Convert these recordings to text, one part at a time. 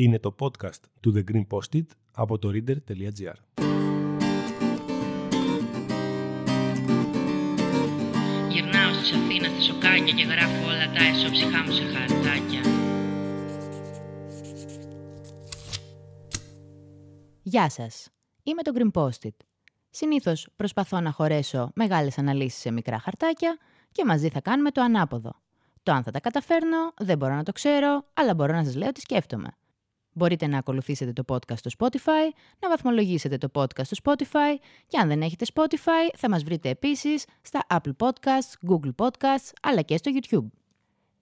Είναι το podcast του The Green Post-it από το reader.gr. Γυρνάω στη Αθήνα στα σοκάκια και γράφω όλα τα εσώψυχά μου σε χαρτάκια. Γεια σας. Είμαι το Green Post-it. Συνήθως προσπαθώ να χωρέσω μεγάλες αναλύσεις σε μικρά χαρτάκια και μαζί θα κάνουμε το ανάποδο. Το αν θα τα καταφέρνω, δεν μπορώ να το ξέρω, αλλά μπορώ να σας λέω τι σκέφτομαι. Μπορείτε να ακολουθήσετε το podcast στο Spotify, να βαθμολογήσετε το podcast στο Spotify και αν δεν έχετε Spotify θα μας βρείτε επίσης στα Apple Podcasts, Google Podcasts αλλά και στο YouTube.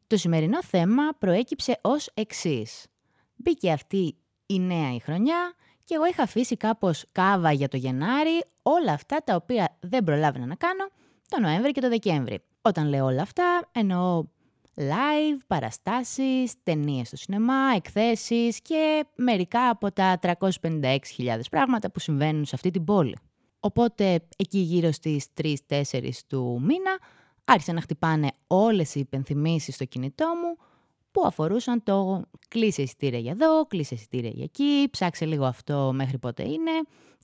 Το σημερινό θέμα προέκυψε ως εξής. Μπήκε αυτή η νέα η χρονιά και εγώ είχα αφήσει κάπως κάβα για το Γενάρη όλα αυτά τα οποία δεν προλάβαινα να κάνω το Νοέμβρη και το Δεκέμβρη. Όταν λέω όλα αυτά εννοώ live, παραστάσεις, ταινίες στο σινεμά, εκθέσεις και μερικά από τα 356.000 πράγματα που συμβαίνουν σε αυτή την πόλη. Οπότε εκεί γύρω στις 3-4 του μήνα άρχισαν να χτυπάνε όλες οι υπενθυμίσεις στο κινητό μου που αφορούσαν το κλείσε εισιτήρια για εδώ, κλείσε εισιτήρια για εκεί, ψάξε λίγο αυτό μέχρι πότε είναι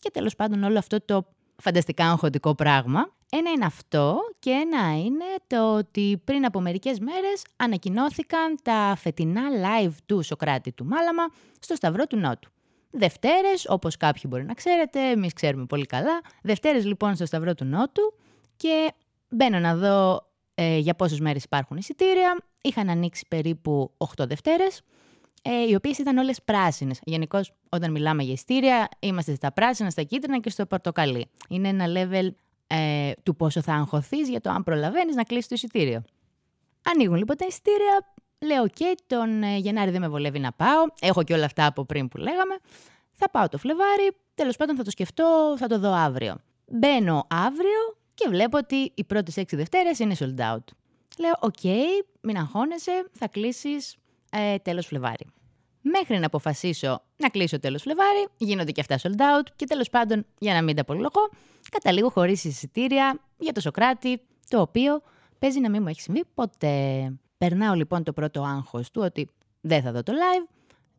και τέλος πάντων όλο αυτό το φανταστικά αγχωτικό πράγμα. Ένα είναι αυτό και ένα είναι το ότι πριν από μερικές μέρες ανακοινώθηκαν τα φετινά live του Σοκράτη του Μάλαμα στο Σταυρό του Νότου. Δευτέρες, όπως κάποιοι μπορεί να ξέρετε, εμείς ξέρουμε πολύ καλά. Δευτέρες λοιπόν στο Σταυρό του Νότου και μπαίνω να δω ε, για πόσες μέρες υπάρχουν εισιτήρια. Είχαν ανοίξει περίπου 8 Δευτέρες, ε, οι οποίες ήταν όλες πράσινες. Γενικώς όταν μιλάμε για εισιτήρια είμαστε στα πράσινα, στα κίτρινα και στο πορτοκαλί. Είναι ένα level ε, του πόσο θα αγχωθείς για το αν προλαβαίνεις να κλείσεις το εισιτήριο. Ανοίγουν λοιπόν τα εισιτήρια, λέω ok, τον ε, Γενάρη δεν με βολεύει να πάω, έχω και όλα αυτά από πριν που λέγαμε, θα πάω το Φλεβάρι, τέλος πάντων θα το σκεφτώ, θα το δω αύριο. Μπαίνω αύριο και βλέπω ότι οι πρώτες έξι Δευτέρες είναι sold out. Λέω, οκ, μην αγχώνεσαι, θα κλείσεις ε, τέλος Φλεβάρι. Μέχρι να αποφασίσω να κλείσω τέλος Φλεβάρι, γίνονται και αυτά sold out και τέλος πάντων, για να μην τα πολυλογώ, καταλήγω χωρίς εισιτήρια για το Σοκράτη, το οποίο παίζει να μην μου έχει συμβεί ποτέ. Περνάω λοιπόν το πρώτο άγχος του ότι δεν θα δω το live.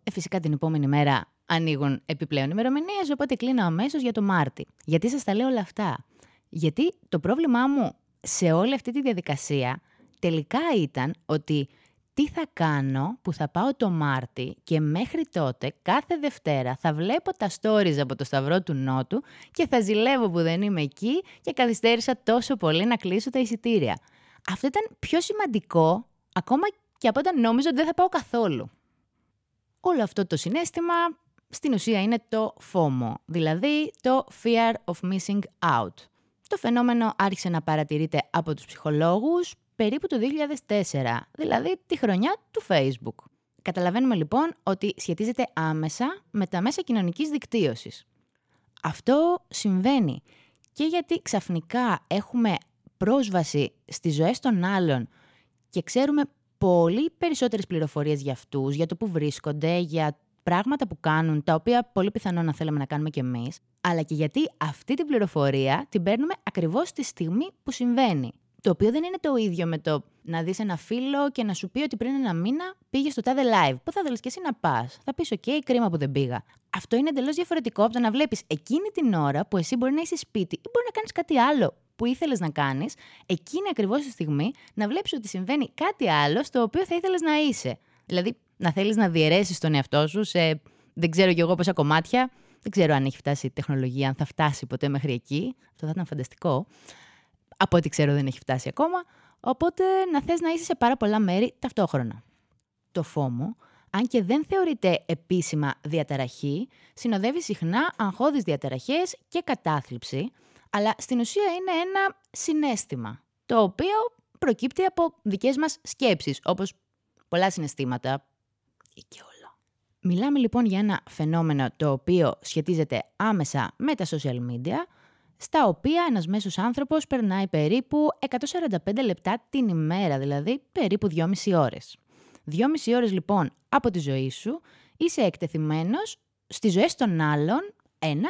Ε, φυσικά την επόμενη μέρα ανοίγουν επιπλέον ημερομηνίες, οπότε κλείνω αμέσως για το Μάρτι. Γιατί σας τα λέω όλα αυτά; Γιατί το πρόβλημά μου σε όλη αυτή τη διαδικασία τελικά ήταν ότι τι θα κάνω που θα πάω το Μάρτι και μέχρι τότε κάθε Δευτέρα θα βλέπω τα stories από το Σταυρό του Νότου και θα ζηλεύω που δεν είμαι εκεί και καθυστέρησα τόσο πολύ να κλείσω τα εισιτήρια. Αυτό ήταν πιο σημαντικό ακόμα και από όταν νόμιζα ότι δεν θα πάω καθόλου. Όλο αυτό το συνέστημα στην ουσία είναι το FOMO, δηλαδή το Fear of Missing Out. Το φαινόμενο άρχισε να παρατηρείται από τους ψυχολόγους περίπου το 2004, δηλαδή τη χρονιά του Facebook. Καταλαβαίνουμε λοιπόν ότι σχετίζεται άμεσα με τα μέσα κοινωνικής δικτύωσης. Αυτό συμβαίνει και γιατί ξαφνικά έχουμε πρόσβαση στις ζωές των άλλων και ξέρουμε πολύ περισσότερες πληροφορίες για αυτούς, για το που βρίσκονται, για πράγματα που κάνουν, τα οποία πολύ πιθανό να θέλαμε να κάνουμε κι εμείς, αλλά και γιατί αυτή την πληροφορία την παίρνουμε ακριβώς στη στιγμή που συμβαίνει. Το οποίο δεν είναι το ίδιο με το να δεις ένα φίλο και να σου πει ότι πριν ένα μήνα πήγε στο τάδε live. Πού θα θέλεις και εσύ να πας; Θα πεις: OK, κρίμα που δεν πήγα. Αυτό είναι εντελώς διαφορετικό από το να βλέπεις εκείνη την ώρα που εσύ μπορεί να είσαι σπίτι ή μπορεί να κάνεις κάτι άλλο που ήθελες να κάνεις, εκείνη ακριβώς τη στιγμή να βλέπεις ότι συμβαίνει κάτι άλλο στο οποίο θα ήθελες να είσαι. Δηλαδή, να θέλεις να διαιρέσεις τον εαυτό σου σε δεν ξέρω κι εγώ πόσα κομμάτια. Δεν ξέρω αν έχει φτάσει η τεχνολογία, αν θα φτάσει ποτέ μέχρι εκεί. Αυτό θα ήταν φανταστικό από ό,τι ξέρω δεν έχει φτάσει ακόμα, οπότε να θες να είσαι σε πάρα πολλά μέρη ταυτόχρονα. Το φόμο, αν και δεν θεωρείται επίσημα διαταραχή, συνοδεύει συχνά αγχώδεις διαταραχές και κατάθλιψη, αλλά στην ουσία είναι ένα συνέστημα, το οποίο προκύπτει από δικές μας σκέψεις, όπως πολλά συναισθήματα και όλο. Μιλάμε λοιπόν για ένα φαινόμενο το οποίο σχετίζεται άμεσα με τα social media, στα οποία ένας μέσος άνθρωπος περνάει περίπου 145 λεπτά την ημέρα, δηλαδή περίπου 2,5 ώρες. 2,5 ώρες λοιπόν από τη ζωή σου είσαι εκτεθειμένος στις ζωές των άλλων, ένα,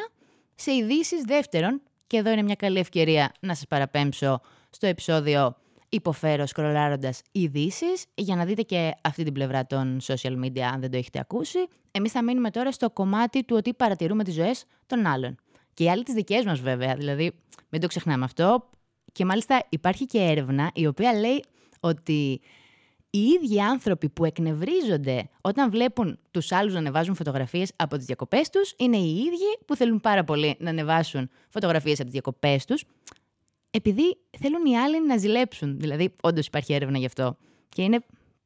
σε ειδήσεις δεύτερον, και εδώ είναι μια καλή ευκαιρία να σας παραπέμψω στο επεισόδιο υποφέρω σκρολάροντας ειδήσεις για να δείτε και αυτή την πλευρά των social media αν δεν το έχετε ακούσει. Εμείς θα μείνουμε τώρα στο κομμάτι του ότι παρατηρούμε τις ζωές των άλλων. Και οι άλλοι τις δικές μας βέβαια, δηλαδή μην το ξεχνάμε αυτό. Και μάλιστα υπάρχει και έρευνα η οποία λέει ότι οι ίδιοι άνθρωποι που εκνευρίζονται όταν βλέπουν τους άλλους να ανεβάζουν φωτογραφίες από τις διακοπές τους, είναι οι ίδιοι που θέλουν πάρα πολύ να ανεβάσουν φωτογραφίες από τις διακοπές τους, επειδή θέλουν οι άλλοι να ζηλέψουν. Δηλαδή, όντως υπάρχει έρευνα γι' αυτό. Και είναι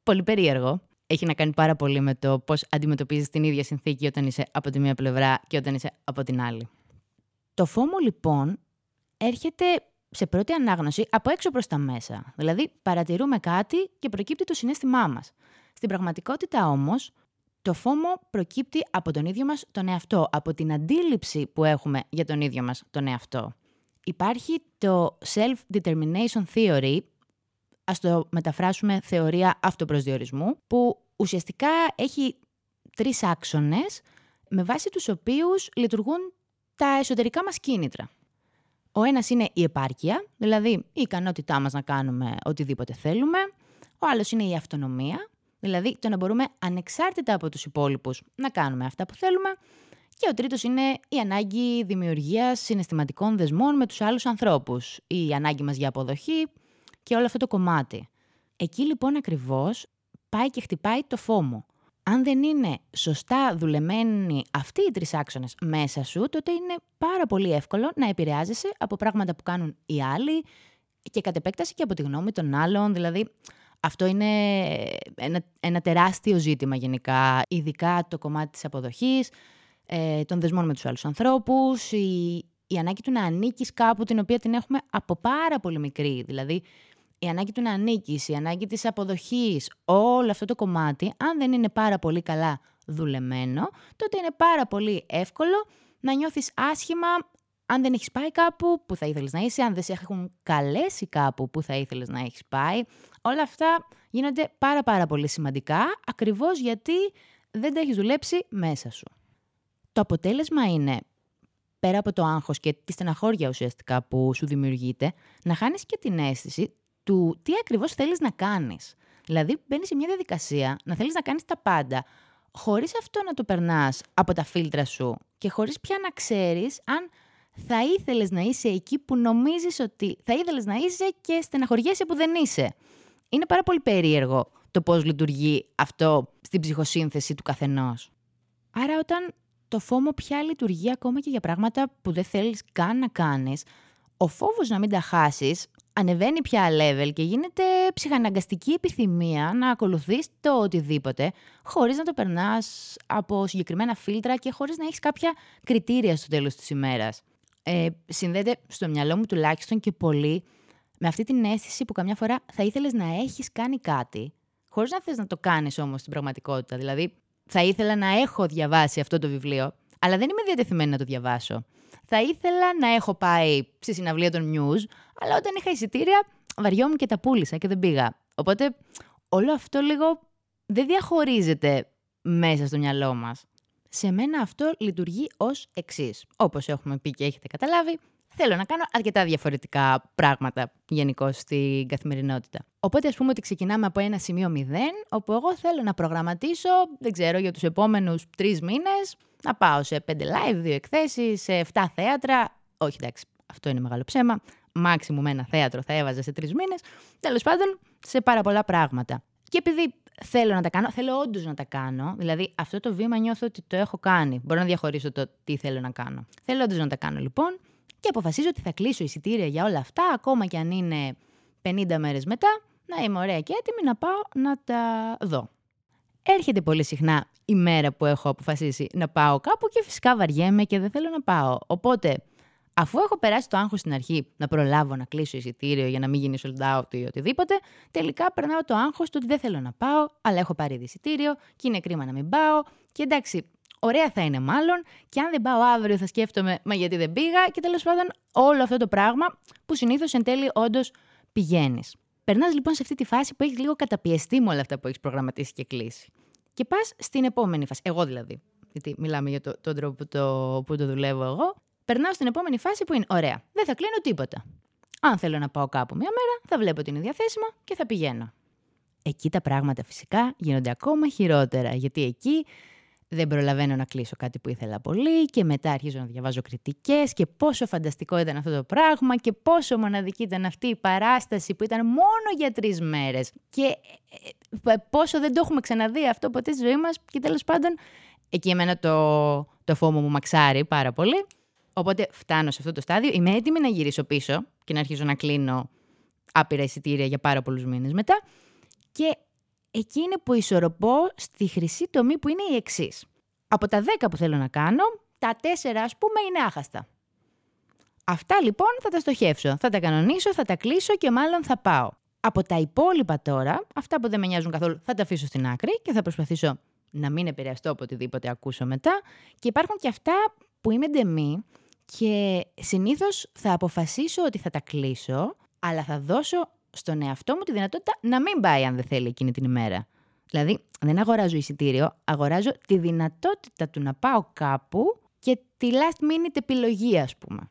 πολύ περίεργο. Έχει να κάνει πάρα πολύ με το πώς αντιμετωπίζεις την ίδια συνθήκη όταν είσαι από τη μία πλευρά και όταν είσαι από την άλλη. Το φόμο λοιπόν έρχεται σε πρώτη ανάγνωση από έξω προς τα μέσα. Δηλαδή παρατηρούμε κάτι και προκύπτει το συνέστημά μας. Στην πραγματικότητα όμως, το φόμο προκύπτει από τον ίδιο μας τον εαυτό, από την αντίληψη που έχουμε για τον ίδιο μας τον εαυτό. Υπάρχει το Self-Determination Theory, ας το μεταφράσουμε θεωρία αυτοπροσδιορισμού, που ουσιαστικά έχει τρεις άξονες με βάση τους οποίους λειτουργούν τα εσωτερικά μας κίνητρα. Ο ένας είναι η επάρκεια, δηλαδή η ικανότητά μας να κάνουμε οτιδήποτε θέλουμε. Ο άλλος είναι η αυτονομία, δηλαδή το να μπορούμε ανεξάρτητα από τους υπόλοιπους να κάνουμε αυτά που θέλουμε. Και ο τρίτος είναι η ανάγκη δημιουργίας συναισθηματικών δεσμών με τους άλλους ανθρώπους, η ανάγκη μας για αποδοχή και όλο αυτό το κομμάτι. Εκεί λοιπόν ακριβώς πάει και χτυπάει το φόμο αν δεν είναι σωστά δουλεμένοι αυτοί οι τρεις άξονες μέσα σου, τότε είναι πάρα πολύ εύκολο να επηρεάζεσαι από πράγματα που κάνουν οι άλλοι και κατ' επέκταση και από τη γνώμη των άλλων. Δηλαδή, αυτό είναι ένα, ένα τεράστιο ζήτημα γενικά, ειδικά το κομμάτι της αποδοχής, ε, των δεσμών με τους άλλους ανθρώπους, η, η ανάγκη του να ανήκεις κάπου την οποία την έχουμε από πάρα πολύ μικρή. Δηλαδή, η ανάγκη του να ανήκεις, η ανάγκη της αποδοχής, όλο αυτό το κομμάτι, αν δεν είναι πάρα πολύ καλά δουλεμένο, τότε είναι πάρα πολύ εύκολο να νιώθεις άσχημα αν δεν έχεις πάει κάπου που θα ήθελες να είσαι, αν δεν σε έχουν καλέσει κάπου που θα ήθελες να έχεις πάει. Όλα αυτά γίνονται πάρα πάρα πολύ σημαντικά, ακριβώς γιατί δεν τα έχεις δουλέψει μέσα σου. Το αποτέλεσμα είναι, πέρα από το άγχος και τη στεναχώρια ουσιαστικά που σου δημιουργείται, να χάνεις και την αίσθηση του τι ακριβώς θέλεις να κάνεις. Δηλαδή, μπαίνεις σε μια διαδικασία να θέλεις να κάνεις τα πάντα, χωρίς αυτό να το περνάς από τα φίλτρα σου και χωρίς πια να ξέρεις αν θα ήθελες να είσαι εκεί που νομίζεις ότι θα ήθελες να είσαι και στεναχωριέσαι που δεν είσαι. Είναι πάρα πολύ περίεργο το πώς λειτουργεί αυτό στην ψυχοσύνθεση του καθενός. Άρα όταν το φόμο πια λειτουργεί ακόμα και για πράγματα που δεν θέλεις καν να κάνεις, ο φόβος να μην τα χάσεις ανεβαίνει πια level και γίνεται ψυχαναγκαστική επιθυμία να ακολουθείς το οτιδήποτε, χωρίς να το περνάς από συγκεκριμένα φίλτρα και χωρίς να έχεις κάποια κριτήρια στο τέλος της ημέρας. Ε, συνδέεται στο μυαλό μου τουλάχιστον και πολύ με αυτή την αίσθηση που καμιά φορά θα ήθελες να έχεις κάνει κάτι, χωρίς να θες να το κάνεις όμως στην πραγματικότητα. Δηλαδή, θα ήθελα να έχω διαβάσει αυτό το βιβλίο, αλλά δεν είμαι διατεθειμένη να το διαβάσω. Θα ήθελα να έχω πάει στη συναυλία των News, αλλά όταν είχα εισιτήρια βαριόμουν και τα πούλησα και δεν πήγα. Οπότε όλο αυτό λίγο δεν διαχωρίζεται μέσα στο μυαλό μας. Σε μένα αυτό λειτουργεί ως εξής. Όπως έχουμε πει και έχετε καταλάβει, θέλω να κάνω αρκετά διαφορετικά πράγματα γενικώ στην καθημερινότητα. Οπότε, ας πούμε ότι ξεκινάμε από ένα σημείο 0, όπου εγώ θέλω να προγραμματίσω, δεν ξέρω, για τους επόμενους τρεις μήνες, να πάω σε 5 live, δύο εκθέσεις, σε 7 θέατρα. Όχι, εντάξει, αυτό είναι μεγάλο ψέμα. Μάξιμου με ένα θέατρο θα έβαζα σε τρεις μήνες. Τέλος πάντων, σε πάρα πολλά πράγματα. Και επειδή θέλω να τα κάνω, θέλω όντως να τα κάνω. Δηλαδή, αυτό το βήμα νιώθω ότι το έχω κάνει. Μπορώ να διαχωρίσω το τι θέλω να κάνω. Θέλω όντως να τα κάνω λοιπόν και αποφασίζω ότι θα κλείσω εισιτήρια για όλα αυτά, ακόμα και αν είναι 50 μέρες μετά, να είμαι ωραία και έτοιμη να πάω να τα δω. Έρχεται πολύ συχνά η μέρα που έχω αποφασίσει να πάω κάπου και φυσικά βαριέμαι και δεν θέλω να πάω. Οπότε, αφού έχω περάσει το άγχος στην αρχή να προλάβω να κλείσω εισιτήριο για να μην γίνει sold out ή οτιδήποτε, τελικά περνάω το άγχος του ότι δεν θέλω να πάω, αλλά έχω πάρει εισιτήριο και είναι κρίμα να μην πάω. Και εντάξει, Ωραία θα είναι μάλλον και αν δεν πάω αύριο θα σκέφτομαι μα γιατί δεν πήγα και τέλος πάντων όλο αυτό το πράγμα που συνήθως εν τέλει όντως πηγαίνεις. Περνάς λοιπόν σε αυτή τη φάση που έχεις λίγο καταπιεστεί με όλα αυτά που έχεις προγραμματίσει και κλείσει. Και πας στην επόμενη φάση. Εγώ δηλαδή. Γιατί μιλάμε για το, τον τρόπο που το, που το δουλεύω εγώ. Περνάω στην επόμενη φάση που είναι: Ωραία, δεν θα κλείνω τίποτα. Αν θέλω να πάω κάπου μια μέρα, θα βλέπω ότι είναι διαθέσιμο και θα πηγαίνω. Εκεί τα πράγματα φυσικά γίνονται ακόμα χειρότερα, γιατί εκεί δεν προλαβαίνω να κλείσω κάτι που ήθελα πολύ και μετά αρχίζω να διαβάζω κριτικές και πόσο φανταστικό ήταν αυτό το πράγμα και πόσο μοναδική ήταν αυτή η παράσταση που ήταν μόνο για τρεις μέρες και ε, ε, πόσο δεν το έχουμε ξαναδεί αυτό ποτέ στη ζωή μας και τέλος πάντων εκεί εμένα το, το φόμο μου μαξάρει πάρα πολύ. Οπότε φτάνω σε αυτό το στάδιο, είμαι έτοιμη να γυρίσω πίσω και να αρχίζω να κλείνω άπειρα εισιτήρια για πάρα πολλούς μήνες μετά και εκεί είναι που ισορροπώ στη χρυσή τομή που είναι η εξής. Από τα 10 που θέλω να κάνω, τα 4 ας πούμε είναι άχαστα. Αυτά λοιπόν θα τα στοχεύσω, θα τα κανονίσω, θα τα κλείσω και μάλλον θα πάω. Από τα υπόλοιπα τώρα, αυτά που δεν με νοιάζουν καθόλου, θα τα αφήσω στην άκρη και θα προσπαθήσω να μην επηρεαστώ από οτιδήποτε ακούσω μετά. Και υπάρχουν και αυτά που είμαι ντεμή και συνήθως θα αποφασίσω ότι θα τα κλείσω, αλλά θα δώσω στον εαυτό μου τη δυνατότητα να μην πάει αν δεν θέλει εκείνη την ημέρα. Δηλαδή, δεν αγοράζω εισιτήριο, αγοράζω τη δυνατότητα του να πάω κάπου και τη last minute επιλογή, ας πούμε.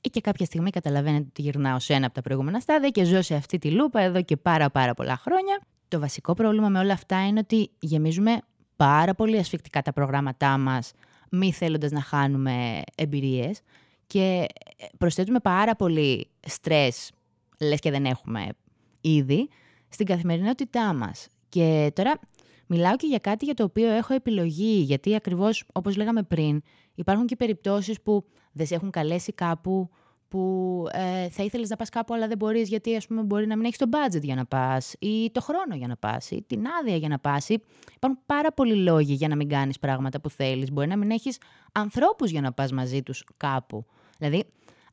Ή και κάποια στιγμή καταλαβαίνετε ότι γυρνάω σε ένα από τα προηγούμενα στάδια και ζω σε αυτή τη λούπα εδώ και πάρα πάρα πολλά χρόνια. Το βασικό πρόβλημα με όλα αυτά είναι ότι γεμίζουμε πάρα πολύ ασφικτικά τα προγράμματά μας, μη θέλοντας να χάνουμε εμπειρίες και προσθέτουμε πάρα πολύ στρες λες και δεν έχουμε ήδη, στην καθημερινότητά μας. Και τώρα μιλάω και για κάτι για το οποίο έχω επιλογή, γιατί ακριβώς όπως λέγαμε πριν, υπάρχουν και περιπτώσεις που δεν σε έχουν καλέσει κάπου, που ε, θα ήθελες να πας κάπου αλλά δεν μπορείς γιατί ας πούμε μπορεί να μην έχεις το budget για να πας ή το χρόνο για να πας ή την άδεια για να πας. Υπάρχουν πάρα πολλοί λόγοι για να μην κάνεις πράγματα που θέλεις. Μπορεί να μην έχεις ανθρώπους για να πας μαζί τους κάπου. Δηλαδή,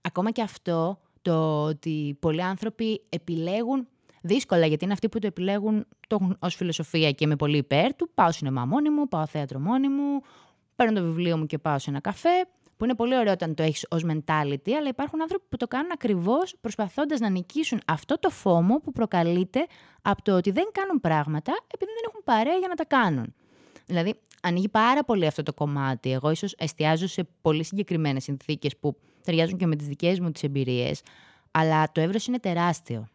ακόμα και αυτό το ότι πολλοί άνθρωποι επιλέγουν δύσκολα, γιατί είναι αυτοί που το επιλέγουν, το έχουν ως φιλοσοφία και είμαι πολύ υπέρ του. Πάω σινεμά μόνη μου, πάω θέατρο μόνη μου, παίρνω το βιβλίο μου και πάω σε ένα καφέ. Που είναι πολύ ωραίο όταν το έχεις ως mentality, αλλά υπάρχουν άνθρωποι που το κάνουν ακριβώς προσπαθώντας να νικήσουν αυτό το φόμο που προκαλείται από το ότι δεν κάνουν πράγματα επειδή δεν έχουν παρέα για να τα κάνουν. Δηλαδή, ανοίγει πάρα πολύ αυτό το κομμάτι. Εγώ ίσως εστιάζω σε πολύ συγκεκριμένες συνθήκες που ταιριάζουν και με τις δικές μου τις εμπειρίες, αλλά το εύρος είναι τεράστιο.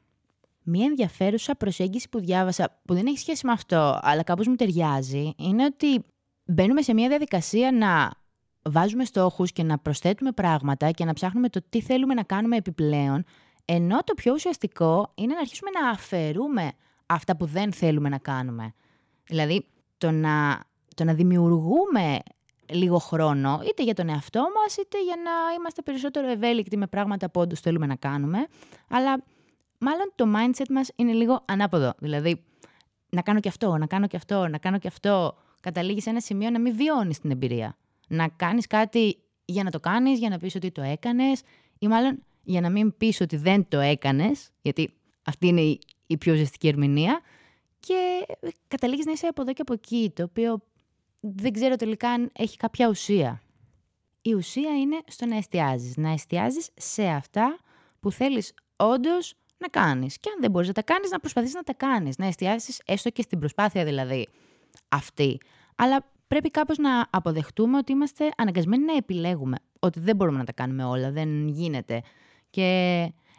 Μία ενδιαφέρουσα προσέγγιση που διάβασα, που δεν έχει σχέση με αυτό, αλλά κάπως μου ταιριάζει, είναι ότι μπαίνουμε σε μια διαδικασία να βάζουμε στόχους και να προσθέτουμε πράγματα και να ψάχνουμε το τι θέλουμε να κάνουμε επιπλέον, ενώ το πιο ουσιαστικό είναι να αρχίσουμε να αφαιρούμε αυτά που δεν θέλουμε να κάνουμε. Δηλαδή, το να, το να δημιουργούμε λίγο χρόνο, είτε για τον εαυτό μας, είτε για να είμαστε περισσότερο ευέλικτοι με πράγματα που όντως θέλουμε να κάνουμε, αλλά μάλλον το mindset μας είναι λίγο ανάποδο. Δηλαδή, να κάνω και αυτό, να κάνω και αυτό, να κάνω και αυτό. Καταλήγεις σε ένα σημείο να μην βιώνεις την εμπειρία. Να κάνεις κάτι για να το κάνεις, για να πεις ότι το έκανες ή μάλλον για να μην πεις ότι δεν το έκανες, γιατί αυτή είναι η, πιο ζεστική ερμηνεία και καταλήγεις να είσαι από εδώ και από εκεί, το οποίο δεν ξέρω τελικά αν έχει κάποια ουσία. Η ουσία είναι στο να εστιάζεις. Να εστιάζεις σε αυτά που θέλεις όντως να κάνεις. Και αν δεν μπορείς να τα κάνεις, να προσπαθείς να τα κάνεις. Να εστιάσεις έστω και στην προσπάθεια δηλαδή αυτή. Αλλά πρέπει κάπως να αποδεχτούμε ότι είμαστε αναγκασμένοι να επιλέγουμε. Ότι δεν μπορούμε να τα κάνουμε όλα, δεν γίνεται. Και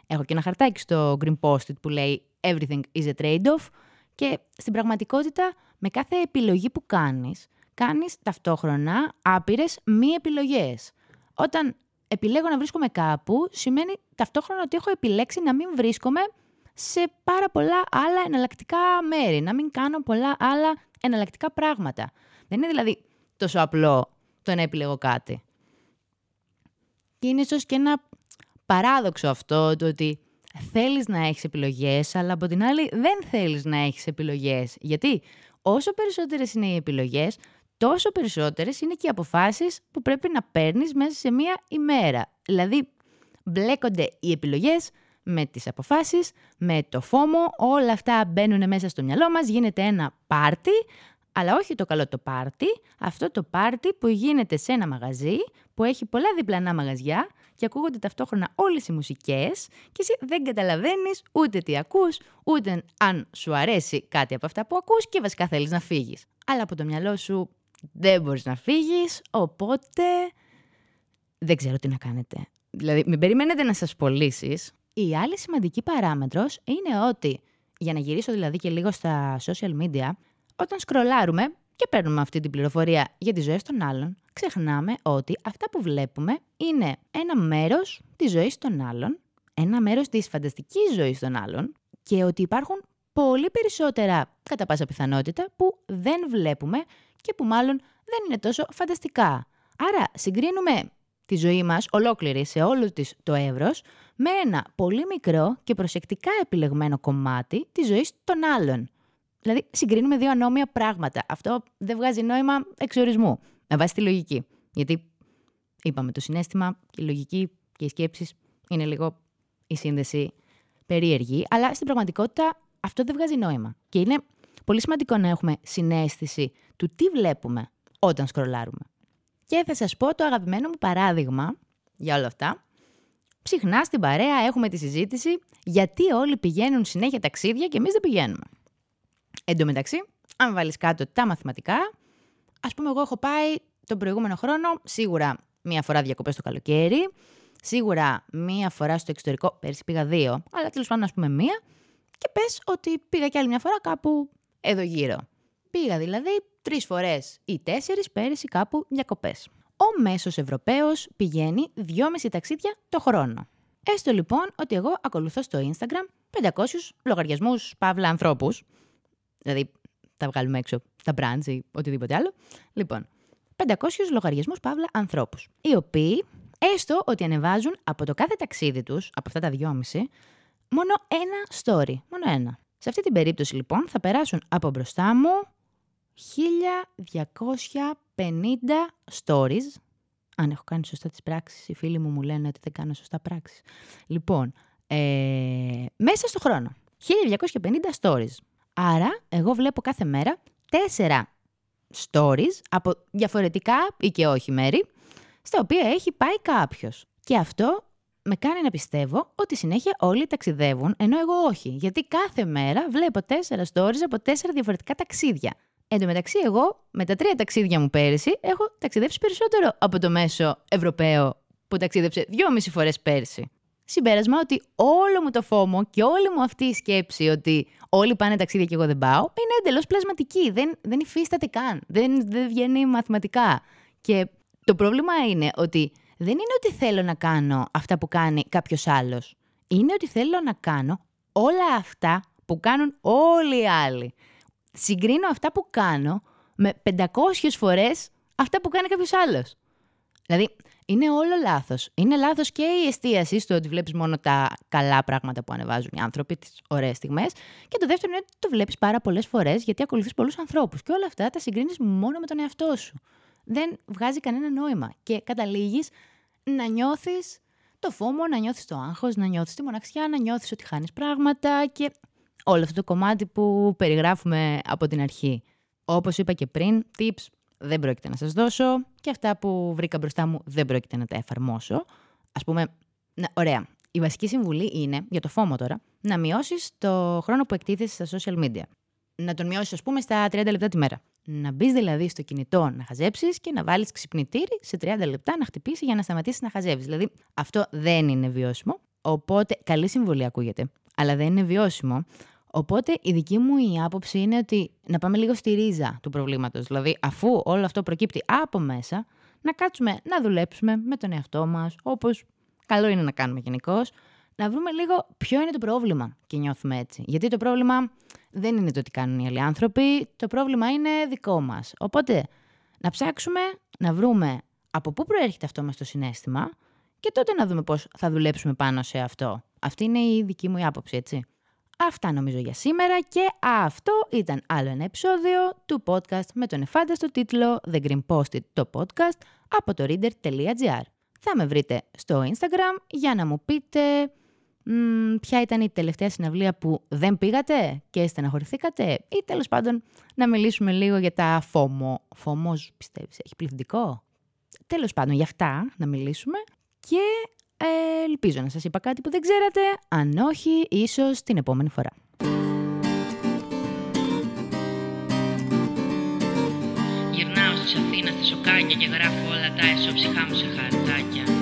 έχω και ένα χαρτάκι στο Green Post που λέει «Everything is a trade-off» και στην πραγματικότητα με κάθε επιλογή που κάνεις, κάνεις ταυτόχρονα άπειρες μη επιλογές. Όταν επιλέγω να βρίσκομαι κάπου, σημαίνει ταυτόχρονα ότι έχω επιλέξει να μην βρίσκομαι σε πάρα πολλά άλλα εναλλακτικά μέρη, να μην κάνω πολλά άλλα εναλλακτικά πράγματα. Δεν είναι δηλαδή τόσο απλό το να επιλέγω κάτι. Και είναι ίσως και ένα παράδοξο αυτό, το ότι θέλεις να έχεις επιλογές, αλλά από την άλλη δεν θέλεις να έχεις επιλογές. Γιατί όσο περισσότερες είναι οι επιλογές, τόσο περισσότερες είναι και οι αποφάσεις που πρέπει να παίρνεις μέσα σε μία ημέρα. Δηλαδή, μπλέκονται οι επιλογές με τις αποφάσεις, με το φόμο, όλα αυτά μπαίνουν μέσα στο μυαλό μας, γίνεται ένα πάρτι, αλλά όχι το καλό το πάρτι, αυτό το πάρτι που γίνεται σε ένα μαγαζί που έχει πολλά διπλανά μαγαζιά και ακούγονται ταυτόχρονα όλες οι μουσικές και εσύ δεν καταλαβαίνεις ούτε τι ακούς, ούτε αν σου αρέσει κάτι από αυτά που ακούς και βασικά θέλεις να φύγεις. Αλλά από το μυαλό σου δεν μπορείς να φύγεις, οπότε δεν ξέρω τι να κάνετε. Δηλαδή, μην περιμένετε να σας πωλήσεις, Η άλλη σημαντική παράμετρος είναι ότι, για να γυρίσω δηλαδή και λίγο στα social media, όταν σκρολάρουμε και παίρνουμε αυτή την πληροφορία για τις ζωές των άλλων, ξεχνάμε ότι αυτά που βλέπουμε είναι ένα μέρος της ζωής των άλλων, ένα μέρος της φανταστικής ζωής των άλλων και ότι υπάρχουν πολύ περισσότερα, κατά πάσα πιθανότητα, που δεν βλέπουμε και που μάλλον δεν είναι τόσο φανταστικά. Άρα συγκρίνουμε τη ζωή μας ολόκληρη σε όλο της το εύρος με ένα πολύ μικρό και προσεκτικά επιλεγμένο κομμάτι της ζωής των άλλων. Δηλαδή συγκρίνουμε δύο ανώμια πράγματα. Αυτό δεν βγάζει νόημα εξορισμού, με βάση τη λογική. Γιατί είπαμε το συνέστημα, η λογική και οι σκέψεις είναι λίγο η σύνδεση περίεργη, αλλά στην πραγματικότητα αυτό δεν βγάζει νόημα. Και είναι πολύ σημαντικό να έχουμε συνέστηση του τι βλέπουμε όταν σκρολάρουμε. Και θα σας πω το αγαπημένο μου παράδειγμα για όλα αυτά. Συχνά στην παρέα έχουμε τη συζήτηση γιατί όλοι πηγαίνουν συνέχεια ταξίδια και εμείς δεν πηγαίνουμε. Εν τω μεταξύ, αν βάλεις κάτω τα μαθηματικά, ας πούμε εγώ έχω πάει τον προηγούμενο χρόνο σίγουρα μία φορά διακοπές το καλοκαίρι, σίγουρα μία φορά στο εξωτερικό, πέρσι πήγα δύο, αλλά τέλος πάντων ας πούμε μία, και πες ότι πήγα κι άλλη μια φορά κάπου εδώ γύρω. Πήγα δηλαδή τρεις φορές ή τέσσερις πέρυσι κάπου διακοπέ. Ο μέσος Ευρωπαίος πηγαίνει δυόμιση ταξίδια το χρόνο. Έστω λοιπόν ότι εγώ ακολουθώ στο Instagram 500 λογαριασμούς παύλα ανθρώπους. Δηλαδή, τα βγάλουμε έξω τα brands ή οτιδήποτε άλλο. Λοιπόν, 500 λογαριασμούς παύλα ανθρώπους. Οι οποίοι, έστω ότι ανεβάζουν από το κάθε ταξίδι τους, από αυτά τα δυόμιση, μόνο ένα story. Μόνο ένα. Σε αυτή την περίπτωση λοιπόν θα περάσουν από μπροστά μου 1250 stories. Αν έχω κάνει σωστά τις πράξεις, οι φίλοι μου μου λένε ότι δεν κάνω σωστά πράξεις. Λοιπόν, ε, μέσα στο χρόνο. 1250 stories. Άρα, εγώ βλέπω κάθε μέρα 4 stories από διαφορετικά ή και όχι μέρη, στα οποία έχει πάει κάποιος. Και αυτό με κάνει να πιστεύω ότι συνέχεια όλοι ταξιδεύουν, ενώ εγώ όχι. Γιατί κάθε μέρα βλέπω τέσσερα stories από τέσσερα διαφορετικά ταξίδια. Εν τω μεταξύ, εγώ με τα τρία ταξίδια μου πέρυσι έχω ταξιδέψει περισσότερο από το μέσο Ευρωπαίο που ταξίδεψε δυόμιση φορές πέρσι. Συμπέρασμα ότι όλο μου το φόμο και όλη μου αυτή η σκέψη ότι όλοι πάνε ταξίδια και εγώ δεν πάω είναι εντελώς πλασματική. Δεν, δεν υφίσταται καν. Δεν, δεν βγαίνει μαθηματικά. Και το πρόβλημα είναι ότι δεν είναι ότι θέλω να κάνω αυτά που κάνει κάποιος άλλος. Είναι ότι θέλω να κάνω όλα αυτά που κάνουν όλοι οι άλλοι. Συγκρίνω αυτά που κάνω με 500 φορές αυτά που κάνει κάποιος άλλος. Δηλαδή, είναι όλο λάθος. Είναι λάθος και η εστίαση στο ότι βλέπεις μόνο τα καλά πράγματα που ανεβάζουν οι άνθρωποι, τις ωραίες στιγμές. Και το δεύτερο είναι ότι το βλέπεις πάρα πολλές φορές γιατί ακολουθείς πολλούς ανθρώπους. Και όλα αυτά τα συγκρίνεις μόνο με τον εαυτό σου. Δεν βγάζει κανένα νόημα. Και καταλήγεις να νιώθεις το φόμο, να νιώθεις το άγχος, να νιώθεις τη μοναξιά, να νιώθεις ότι χάνεις πράγματα και όλο αυτό το κομμάτι που περιγράφουμε από την αρχή. Όπως είπα και πριν, tips δεν πρόκειται να σας δώσω και αυτά που βρήκα μπροστά μου δεν πρόκειται να τα εφαρμόσω. Ας πούμε, να, ωραία, η βασική συμβουλή είναι, για το φόμο τώρα, να μειώσεις το χρόνο που εκτίθεσαι στα social media. Να τον μειώσεις, ας πούμε, στα 30 λεπτά τη μέρα. Να μπεις δηλαδή στο κινητό να χαζέψεις και να βάλεις ξυπνητήρι σε 30 λεπτά να χτυπήσει για να σταματήσεις να χαζεύεις. Δηλαδή αυτό δεν είναι βιώσιμο. Οπότε, καλή συμβολή ακούγεται, αλλά δεν είναι βιώσιμο. Οπότε η δική μου η άποψη είναι ότι να πάμε λίγο στη ρίζα του προβλήματος. Δηλαδή αφού όλο αυτό προκύπτει από μέσα, να κάτσουμε να δουλέψουμε με τον εαυτό μας, όπως καλό είναι να κάνουμε γενικώς, να βρούμε λίγο ποιο είναι το πρόβλημα και νιώθουμε έτσι. Γιατί το πρόβλημα δεν είναι το τι κάνουν οι άλλοι άνθρωποι, το πρόβλημα είναι δικό μας. Οπότε να ψάξουμε να βρούμε από πού προέρχεται αυτό μας το συνέστημα και τότε να δούμε πώς θα δουλέψουμε πάνω σε αυτό. Αυτή είναι η δική μου άποψη, έτσι. Αυτά νομίζω για σήμερα και αυτό ήταν άλλο ένα επεισόδιο του podcast με τον εφάνταστο τίτλο The Green Posted, το podcast από το reader.gr. Θα με βρείτε στο Instagram για να μου πείτε μ, ποια ήταν η τελευταία συναυλία που δεν πήγατε και στεναχωρηθήκατε ή τέλος πάντων να μιλήσουμε λίγο για τα φόμο. Φόμος πιστεύεις, έχει πληθυντικό; Τέλος πάντων για αυτά να μιλήσουμε και ε, ελπίζω να σας είπα κάτι που δεν ξέρατε. Αν όχι, ίσως την επόμενη φορά. Γυρνάω στις Αθήνα στα σοκάκια και γράφω όλα τα εσώψυχά μου σε χαρτάκια.